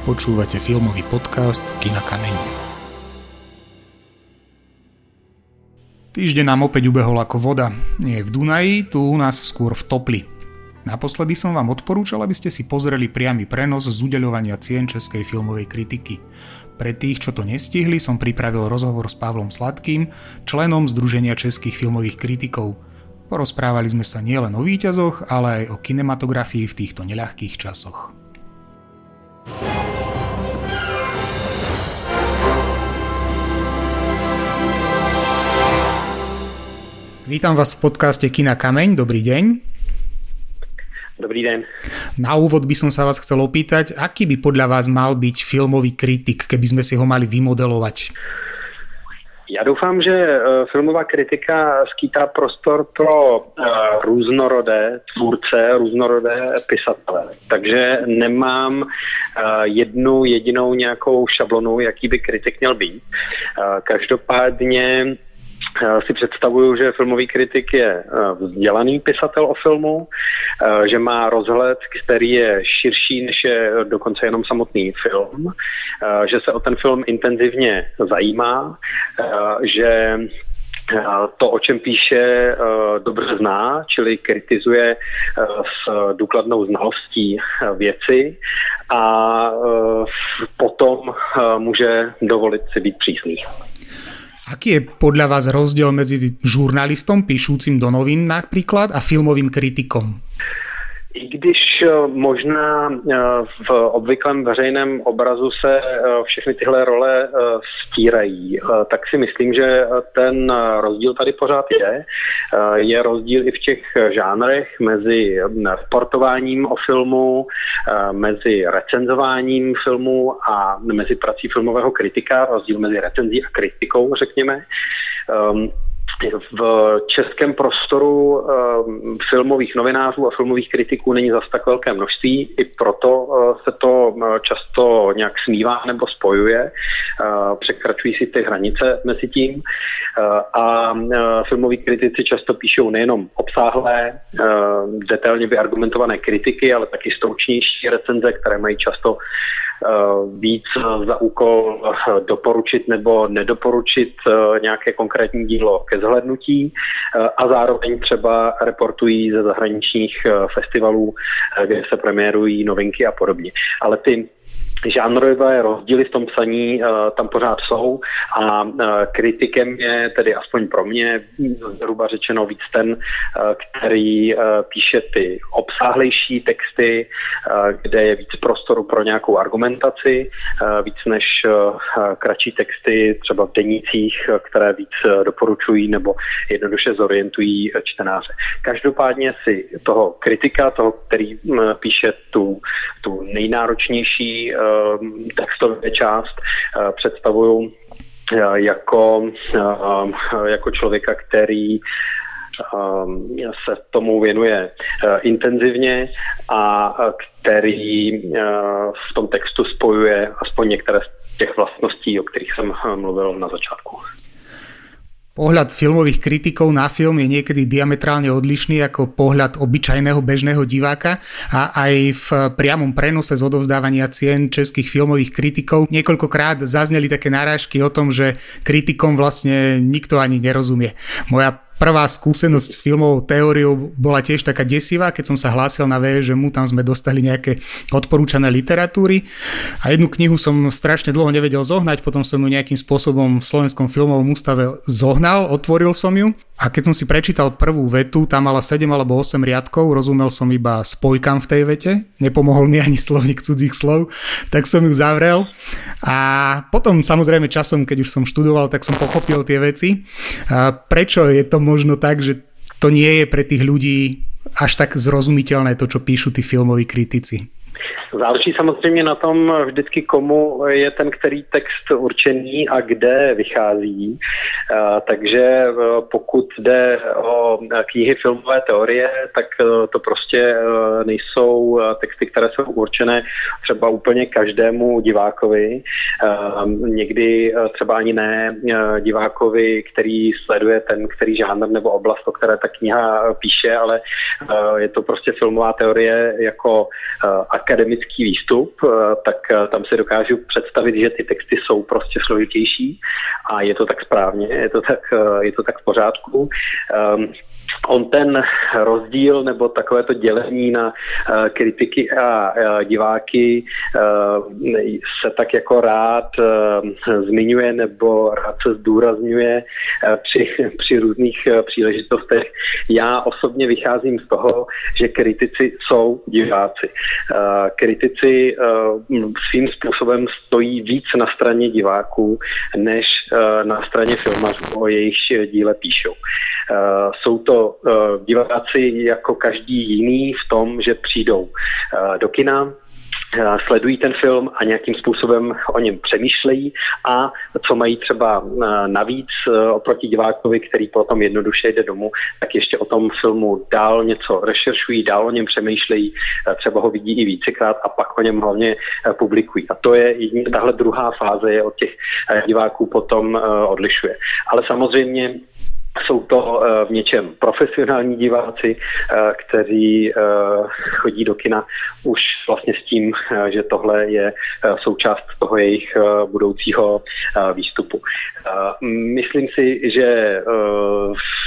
Počúvate filmový podcast Kina Kameň. Týždeň nám opäť ubehol ako voda. Nie v Dunaji, tu u nás skôr v Topli. Naposledy som vám odporúčal, aby ste si pozreli priamy prenos z udeľovania cien českej filmovej kritiky. Pre tých, čo to nestihli, som pripravil rozhovor s Pavlom Sladkým, členom Združenia českých filmových kritikov. Porozprávali sme sa nielen o výťazoch, ale aj o kinematografii v týchto neľahkých časoch. Vítam vás v podcaste Kina Kameň, dobrý deň. Dobrý den. Na úvod by som sa vás chcel opýtať, aký by podľa vás mal byť filmový kritik, keby sme si ho mali vymodelovať? Já doufám, že eh, filmová kritika skýtá prostor pro eh, různorodé tvůrce, různorodé pisatele. Takže nemám eh, jednu jedinou nějakou šablonu, jaký by kritik měl být. Každopádně si představuju, že filmový kritik je eh, vzdělaný pisatel o filmu, eh, že má rozhled, který je širší než je dokonce jenom samotný film, eh, že se o ten film intenzivně zajímá, že to, o čem píše, dobře zná, čili kritizuje s důkladnou znalostí věci a potom může dovolit si být přísný. Aký je podľa vás rozdiel medzi žurnalistom píšúcim do novín napríklad a filmovým kritikom? I když eh, možná eh, v obvyklém veřejném obrazu se eh, všechny tyhle role stírají, tak si myslím, že ten rozdíl tady pořád je. Je rozdíl i v těch žánrech mezi sportováním o filmu, mezi recenzováním filmu a mezi prací filmového kritika, rozdíl mezi recenzí a kritikou, řekněme. V českém prostoru ehm, filmových novinářů a filmových kritiků není zas tak velké množství, i proto eh, se to eh, často nějak smívá nebo spojuje, eh, překračují si ty hranice mezi tím. A filmoví kritici často píšou nejenom obsáhlé, detailně vyargumentované kritiky, ale taky stoučnější recenze, které mají často víc za úkol doporučit nebo nedoporučit nějaké konkrétní dílo ke zhlednutí a zároveň třeba reportují ze zahraničních festivalů, kde se premiérují novinky a podobně. Ale ty žánrové rozdíly v tom psaní uh, tam pořád jsou a uh, kritikem je tedy aspoň pro mě zhruba řečeno víc ten, uh, který píše ty obsáhlejší texty, kde je víc prostoru pro nějakou argumentaci, víc než kratší texty třeba v denících, které víc doporučují nebo jednoduše zorientují čtenáře. Každopádně si toho kritika, toho, který uh, píše tu, tu nejnáročnější textové část eh, představuju eh, jako, eh, jako člověka, který se tomu věnuje intenzivně a který v tom textu spojuje aspoň některé z těch vlastností, o kterých jsem mluvil na začátku. Pohľad filmových kritikov na film je niekedy diametrálne odlišný ako pohľad obyčajného bežného diváka a aj v priamom prenose z odovzdávania cien českých filmových kritikov niekoľkokrát zazneli také narážky o tom, že kritikom vlastne nikto ani nerozumie. Moja prvá skúsenosť s filmovou teóriou bola tiež taká desivá, keď som sa hlásil na VŽMU, tam sme dostali nejaké odporúčané literatúry. A jednu knihu som strašne dlho nevedel zohnať, potom som ju nejakým spôsobom v Slovenskom filmovom ústave zohnal, otvoril som ju. A keď som si prečítal prvú vetu, tam mala 7 alebo 8 riadkov, rozumel som iba spojkam v tej vete, nepomohol mi ani slovník cudzích slov, tak som ju zavrel. A potom samozrejme časom, keď už som študoval, tak som pochopil tie veci. Prečo je to možno tak, že to nie je pre tých ľudí až tak zrozumiteľné to, čo píšu tí filmoví kritici? Záleží samozřejmě na tom vždycky, komu je ten který text určený a kde vychází. Takže e, pokud jde o knihy filmové teorie, tak e, to prostě nejsou texty, které jsou určené třeba úplně každému divákovi. Někdy třeba ani ne divákovi, který sleduje ten, který žánr nebo oblast, o které ta kniha píše, ale je to prostě filmová teorie jako akademický výstup, tak tam si dokážu představit, že ty texty jsou prostě složitější a je to tak správně, je to tak, je to tak v pořádku. On ten rozdíl nebo takové to dělení na uh, kritiky a uh, diváky uh, se tak jako rád uh, zmiňuje nebo rád se zdůrazňuje uh, při, při různých uh, příležitostech. Já osobně vycházím z toho, že kritici jsou diváci. Uh, kritici uh, svým způsobem stojí víc na straně diváků, než uh, na straně filmařů, o jejich díle píšou. Uh, jsou to uh, diváci jako každý jiný v tom, že přijdou uh, do kina, eh, sledují ten film a nějakým způsobem o něm přemýšlejí a co mají třeba navíc oproti divákovi, který potom jednoduše jde domů, tak ještě o tom filmu dál něco rešeršují, dál o něm přemýšlejí, třeba ho vidí i vícekrát a pak o něm hlavně publikují. A to je tahle druhá fáze je od těch diváků potom odlišuje. Ale samozřejmě jsou to eh, v něčem profesionální diváci, eh, kteří eh, chodí do kina už vlastně s tím, že tohle je součást toho jejich budoucího výstupu. Myslím si, že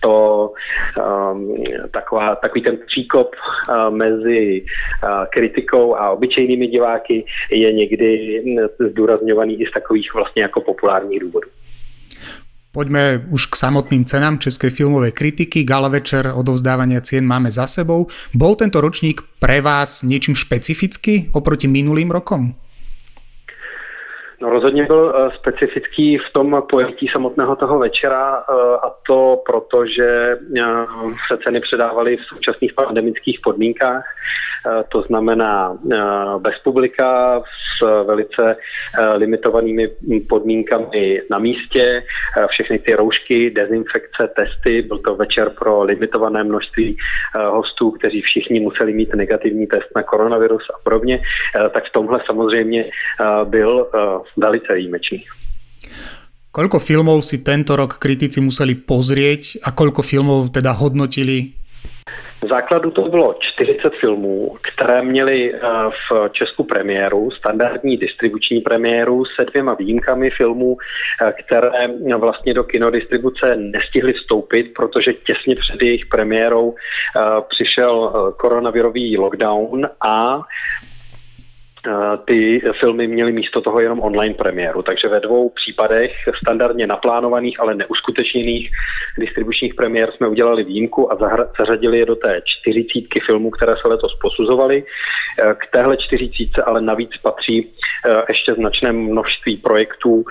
to taková, takový ten příkop mezi kritikou a obyčejnými diváky je někdy zdůrazňovaný i z takových vlastně jako populárních důvodů. Poďme už k samotným cenám českej filmovej kritiky. Gala večer odovzdávania cien máme za sebou. Bol tento ročník pre vás niečím špecifický oproti minulým rokom? No rozhodně byl uh, specifický v tom pojetí samotného toho večera uh, a to proto, že uh, se ceny předávaly v současných pandemických podmínkách. To znamená bez publika s velice limitovanými podmínkami na místě. Všechny ty roušky, dezinfekce, testy. Byl to večer pro limitované množství hostů, kteří všichni museli mít negativní test na koronavirus a podobně. Tak v tomhle samozřejmě byl velice výjimečný. Koľko filmov si tento rok kritici museli pozrieť a koľko filmov teda hodnotili v základu to bylo 40 filmů, které měly eh, v Česku premiéru, standardní distribuční premiéru se dvěma výjimkami filmů, eh, které vlastně do kinodistribuce nestihly vstoupit, protože těsně před jejich premiérou eh, přišel koronavirový lockdown a Eh, ty filmy měly místo toho jenom online premiéru. Takže ve dvou případech standardně naplánovaných, ale neuskutečněných distribučních premiér jsme udělali výjimku a zařadili je do té čtyřicítky filmů, které se letos posuzovaly. Eh, k téhle čtyřicítce ale navíc patří eh, ještě značné množství projektů,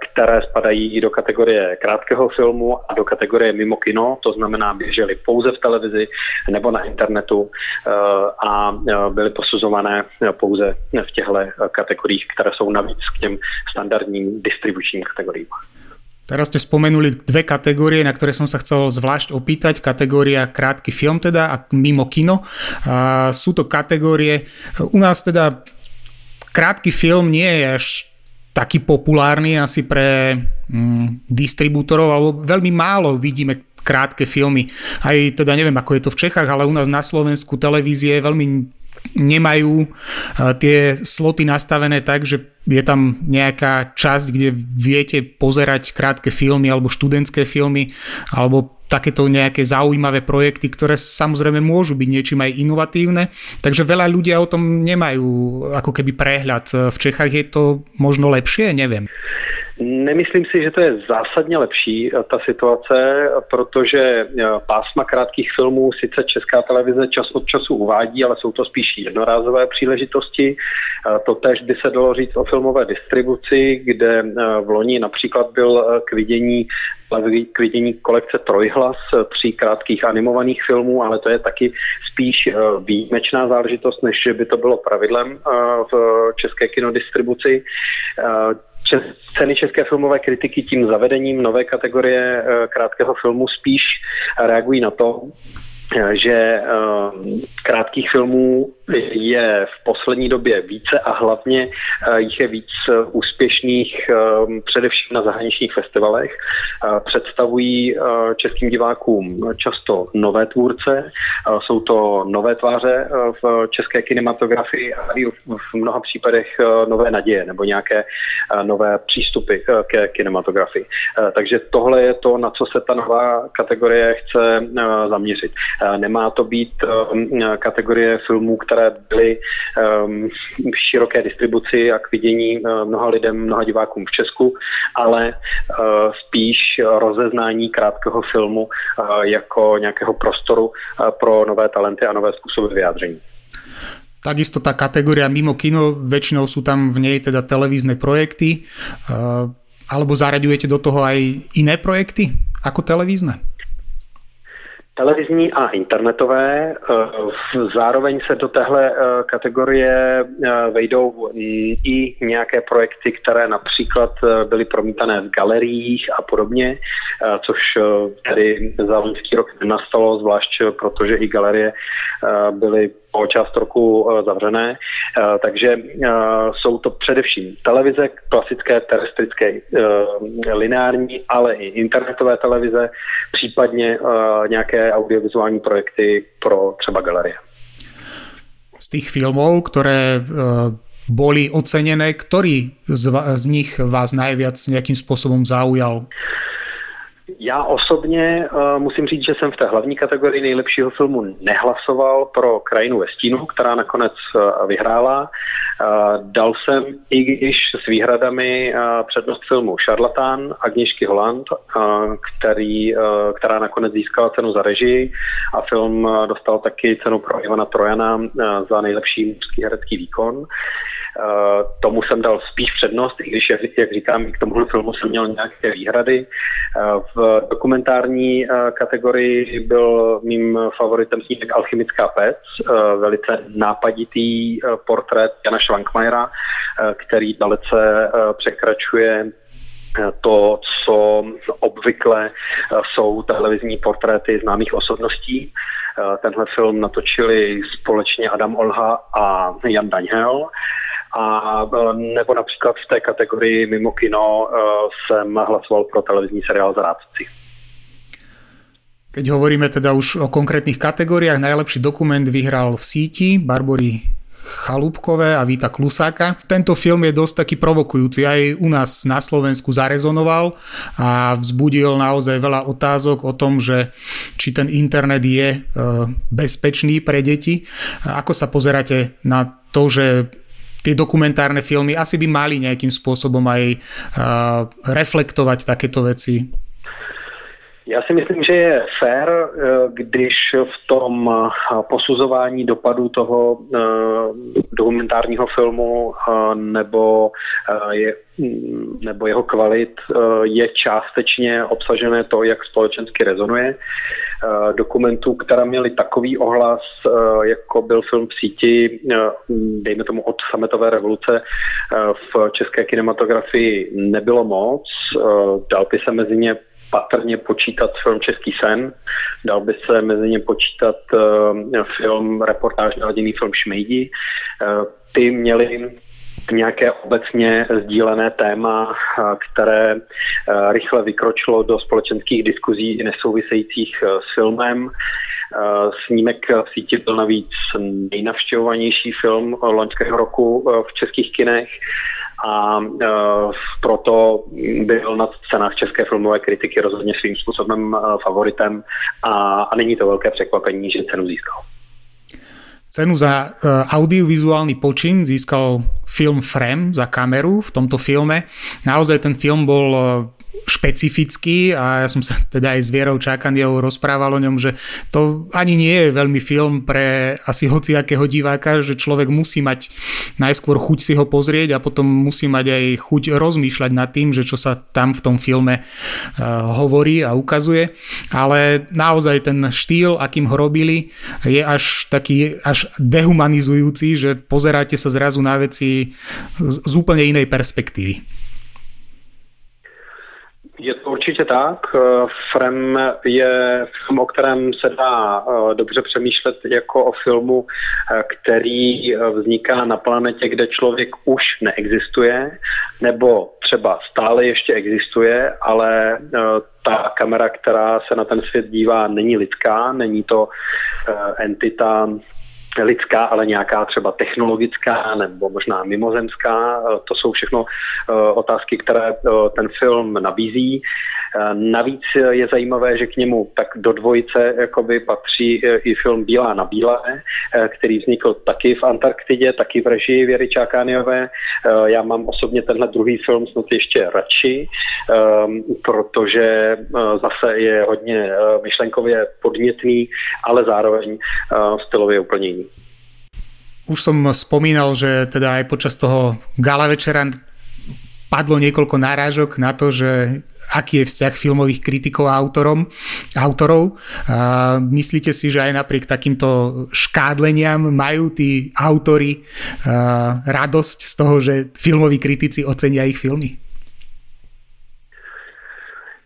které spadají i do kategorie krátkého filmu a do kategorie mimo kino, to znamená běžely pouze v televizi nebo na internetu a byly posuzované pouze v těchto kategoriích, které jsou navíc k těm standardním distribučním kategoriím. Teraz ste spomenuli dve kategórie, na ktoré som sa chcel zvlášť opýtať. Kategória krátky film teda a mimo kino. A sú to kategórie, u nás teda krátky film nie je až taký populárny asi pre mm, distribútorov, alebo veľmi málo vidíme krátke filmy. Aj teda neviem, ako je to v Čechách, ale u nás na Slovensku televízie veľmi nemajú tie sloty nastavené tak, že je tam nejaká časť, kde viete pozerať krátke filmy alebo študentské filmy alebo takéto nejaké zaujímavé projekty, ktoré samozrejme môžu byť niečím aj inovatívne. Takže veľa ľudia o tom nemajú ako keby prehľad. V Čechách je to možno lepšie, neviem. Nemyslím si, že to je zásadně lepší eh, ta situace, protože eh, pásma krátkých filmů sice Česká televize čas od času uvádí, ale jsou to spíš jednorázové příležitosti. Eh, to tež by se dalo říct o filmové distribuci, kde v loni například byl k vidění k vidění kolekce Trojhlas, tří krátkých animovaných filmů, ale to je taky spíš výjimečná záležitost, než by to bylo pravidlem v české kinodistribuci ceny české filmové kritiky tím zavedením nové kategorie eh, krátkého filmu spíš reagují na to, že eh, krátkých filmů je v poslední době více a hlavně eh, jich je víc eh, úspěšných především na zahraničních festivalech. Představují českým divákům často nové tvůrce, jsou to nové tváře v české kinematografii a v mnoha případech nové naděje nebo nějaké nové přístupy ke kinematografii. Takže tohle je to, na co se ta nová kategorie chce zaměřit. Nemá to být um, kategorie filmů, které byly um, v široké distribuci a k vidění mnoha lidem, mnoha divákům v Česku, ale spíš rozeznání krátkého filmu jako nějakého prostoru pro nové talenty a nové způsoby vyjádření. Takisto tá kategória mimo kino, väčšinou sú tam v nej teda televízne projekty, alebo zaraďujete do toho aj iné projekty ako televízne? Televizní a internetové. Eh, zároveň se do téhle eh, kategorie eh, vejdou i nějaké projekty, které například byly promítané v galeriích a podobně, což tedy za loňský rok nastalo, zvlášť protože i galerie byly po část roku eh, zavřené, eh, takže eh, jsou to především televize, klasické, terestrické, lineární, ale i internetové televize, případně nějaké audiovizuální projekty pro třeba galerie. Z tých filmov, ktoré boli ocenené, ktorý z, z nich vás najviac nejakým spôsobom zaujal? Já osobně uh, musím říct, že jsem v té hlavní kategorii nejlepšího filmu nehlasoval pro Krajinu ve stínu, která nakonec uh, vyhrála. Uh, dal jsem, i když s výhradami, uh, přednost filmu Šarlatán Agnišky Holland, uh, který, uh, která nakonec získala cenu za režii a film uh, dostal taky cenu pro Ivana Trojana uh, za nejlepší mužský herecký výkon. Uh, tomu jsem dal spíš přednost, i když, jak říkám, k tomuhle filmu jsem měl nějaké výhrady. Eh, v dokumentární eh, kategorii byl mým favoritem snímek Alchemická pec, velice nápaditý portrét Jana Schwankmajera, který dalece překračuje to, co obvykle jsou televizní portréty známých osobností. Tenhle film natočili společně Adam Olha a Jan Daňhel a e, nebo například v té kategorii mimo kino e, jsem hlasoval pro televizní seriál Zrádci. Keď hovoríme teda už o konkrétnych kategóriách, najlepší dokument vyhral v síti Barbory Chalúbkové a Víta Klusáka. Tento film je dosť taký provokujúci, aj u nás na Slovensku zarezonoval a vzbudil naozaj veľa otázok o tom, že či ten internet je e, bezpečný pre deti. Ako sa pozeráte na to, že tie dokumentárne filmy asi by mali nejakým spôsobom aj uh, reflektovať takéto veci. Já si myslím, že je fér, eh, když v tom eh, posuzování dopadu toho dokumentárního filmu nebo, je, mm, nebo jeho kvalit je částečně obsažené to, jak společensky rezonuje. Eh, dokumentů, které měly takový ohlas, eh, jako byl film v síti, eh, dejme tomu od sametové revoluce v české kinematografii nebylo moc. Dal by se mezi ně patrně počítat film Český sen, dal by se mezi ně počítat film, reportážní rodinný film Šmejdi. Ty měli nějaké obecně sdílené téma, které rychle vykročilo do společenských diskuzí i nesouvisejících s filmem. Snímek v síti byl navíc nejnavštěvovanější film loňského roku v českých kinech a proto byl na cenách české filmové kritiky rozhodně svým způsobem favoritem a, a není to velké překvapení, že cenu získal. Cenu za uh, audiovizuálny počin získal film Frem za kameru v tomto filme. Naozaj ten film bol uh, špecifický a ja som sa teda aj s Vierou Čakandiou rozprával o ňom, že to ani nie je veľmi film pre asi hociakého diváka, že človek musí mať najskôr chuť si ho pozrieť a potom musí mať aj chuť rozmýšľať nad tým, že čo sa tam v tom filme uh, hovorí a ukazuje, ale naozaj ten štýl, akým ho robili, je až taký až dehumanizujúci, že pozeráte sa zrazu na veci z, z úplne inej perspektívy. Je to určitě tak. Frem je film, o kterém se dá eh, dobře přemýšlet jako o filmu, eh, který eh, vzniká na planetě, kde člověk už neexistuje, nebo třeba stále ještě existuje, ale ta kamera, která se na ten svět dívá, není lidská, není to entita lidská, ale nějaká třeba technologická nebo možná mimozemská. To jsou všechno otázky, které ten film nabízí. Navíc je zajímavé, že k němu tak do dvojice jakoby patří i film Bílá na bílé, který vznikl taky v Antarktidě, taky v režii Věry Čákániové. Já mám osobně tenhle druhý film snad ještě radši, protože zase je hodně myšlenkově podnětný, ale zároveň stylově úplně jiný. Už som spomínal, že teda aj počas toho gala večera padlo niekoľko nárážok na to, že aký je vzťah filmových kritikov a autorom, autorov. A myslíte si, že aj napriek takýmto škádleniam majú tí autory radosť z toho, že filmoví kritici ocenia ich filmy?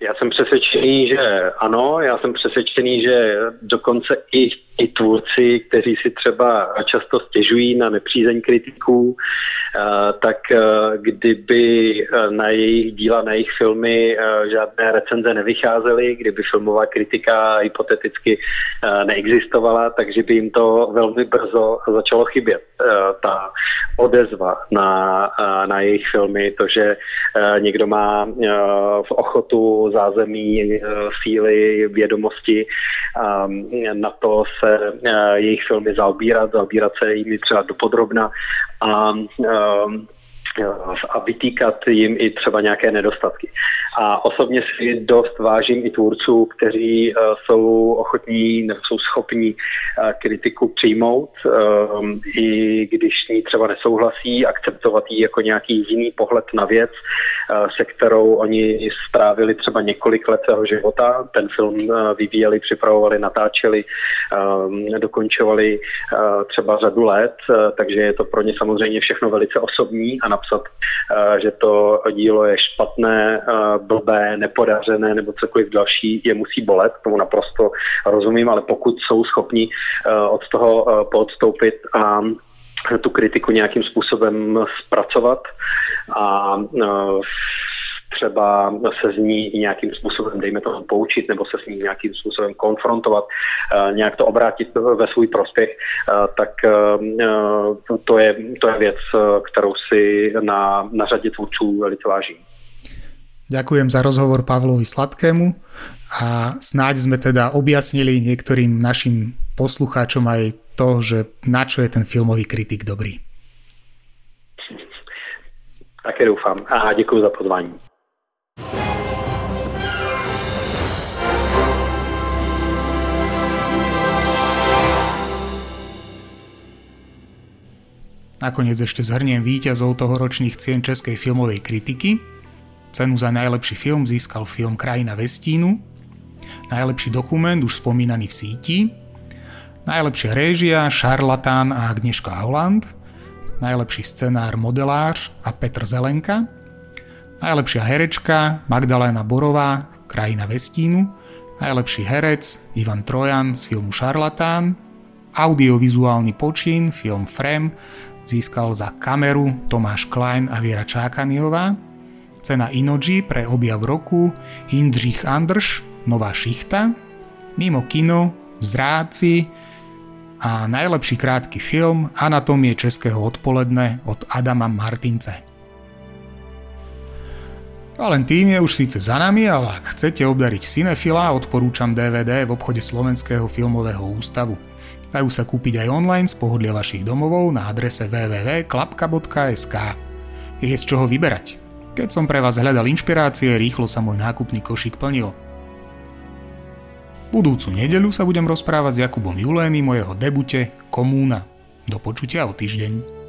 Já jsem přesvědčený, že ano, já jsem přesvědčený, že dokonce i i tvůrci, kteří si třeba často stěžují na nepřízeň kritiků, eh, tak eh, kdyby eh, na jejich díla, na jejich filmy žádné recenze nevycházely, kdyby filmová kritika hypoteticky neexistovala, takže by jim to velmi brzo začalo chybět. Ta odezva na, na jejich filmy, to, že někdo má v ochotu, zázemí, síly, vědomosti, na to se uh, jejich filmy zaobírat, zaobírat se jimi třeba dopodrobna a uh, a vytýkat jim i třeba nějaké nedostatky. A osobně si dost vážím i tvůrců, kteří uh, jsou ochotní nebo jsou schopní uh, kritiku přijmout, um, i když s ní třeba nesouhlasí, akceptovat ji jako nějaký jiný pohled na věc, uh, se kterou oni strávili třeba několik let svého života. Ten film uh, vyvíjeli, připravovali, natáčeli, um, dokončovali uh, třeba řadu let, uh, takže je to pro ně samozřejmě všechno velice osobní a napsat, uh, že to dílo je špatné, uh, blbé, nepodařené nebo cokoliv další je musí bolet, tomu naprosto rozumím, ale pokud jsou schopni eh, od toho eh, poodstoupit a tu kritiku nějakým způsobem zpracovat a eh, třeba se z ní nějakým způsobem, dejme tomu, poučit nebo se s ní nějakým způsobem konfrontovat, nějak to obrátit ve svůj prospěch, tak to je, to je věc, kterou si na, na řadě tvůrců velice vážím. Ďakujem za rozhovor Pavlovi Sladkému a snáď sme teda objasnili niektorým našim poslucháčom aj to, že na čo je ten filmový kritik dobrý. Také doufám a děkuji za pozvání. Nakoniec ešte zhrniem víťazov tohoročných cien českej filmovej kritiky. Cenu za najlepší film získal film Krajina Vestínu, najlepší dokument už spomínaný v síti, najlepšia réžia Šarlatán a Agneška Holland, najlepší scenár Modelář a Petr Zelenka, najlepšia herečka Magdaléna Borová, Krajina Vestínu, najlepší herec Ivan Trojan z filmu Šarlatán, audiovizuálny počin, film Frem, získal za kameru Tomáš Klein a Viera Čákaniová, Cena Inoji pre objav roku Indřich Andrš, Nová šichta, Mimo kino, Zráci a najlepší krátky film Anatomie českého odpoledne od Adama Martince. Valentín je už síce za nami, ale ak chcete obdariť cinefila, odporúčam DVD v obchode Slovenského filmového ústavu. Dajú sa kúpiť aj online z pohodlia vašich domovov na adrese www.klapka.sk. Je z čoho vyberať. Keď som pre vás hľadal inšpirácie, rýchlo sa môj nákupný košík plnil. Budúcu nedeľu sa budem rozprávať s Jakubom Julénym o jeho debute Komúna. Do počutia o týždeň.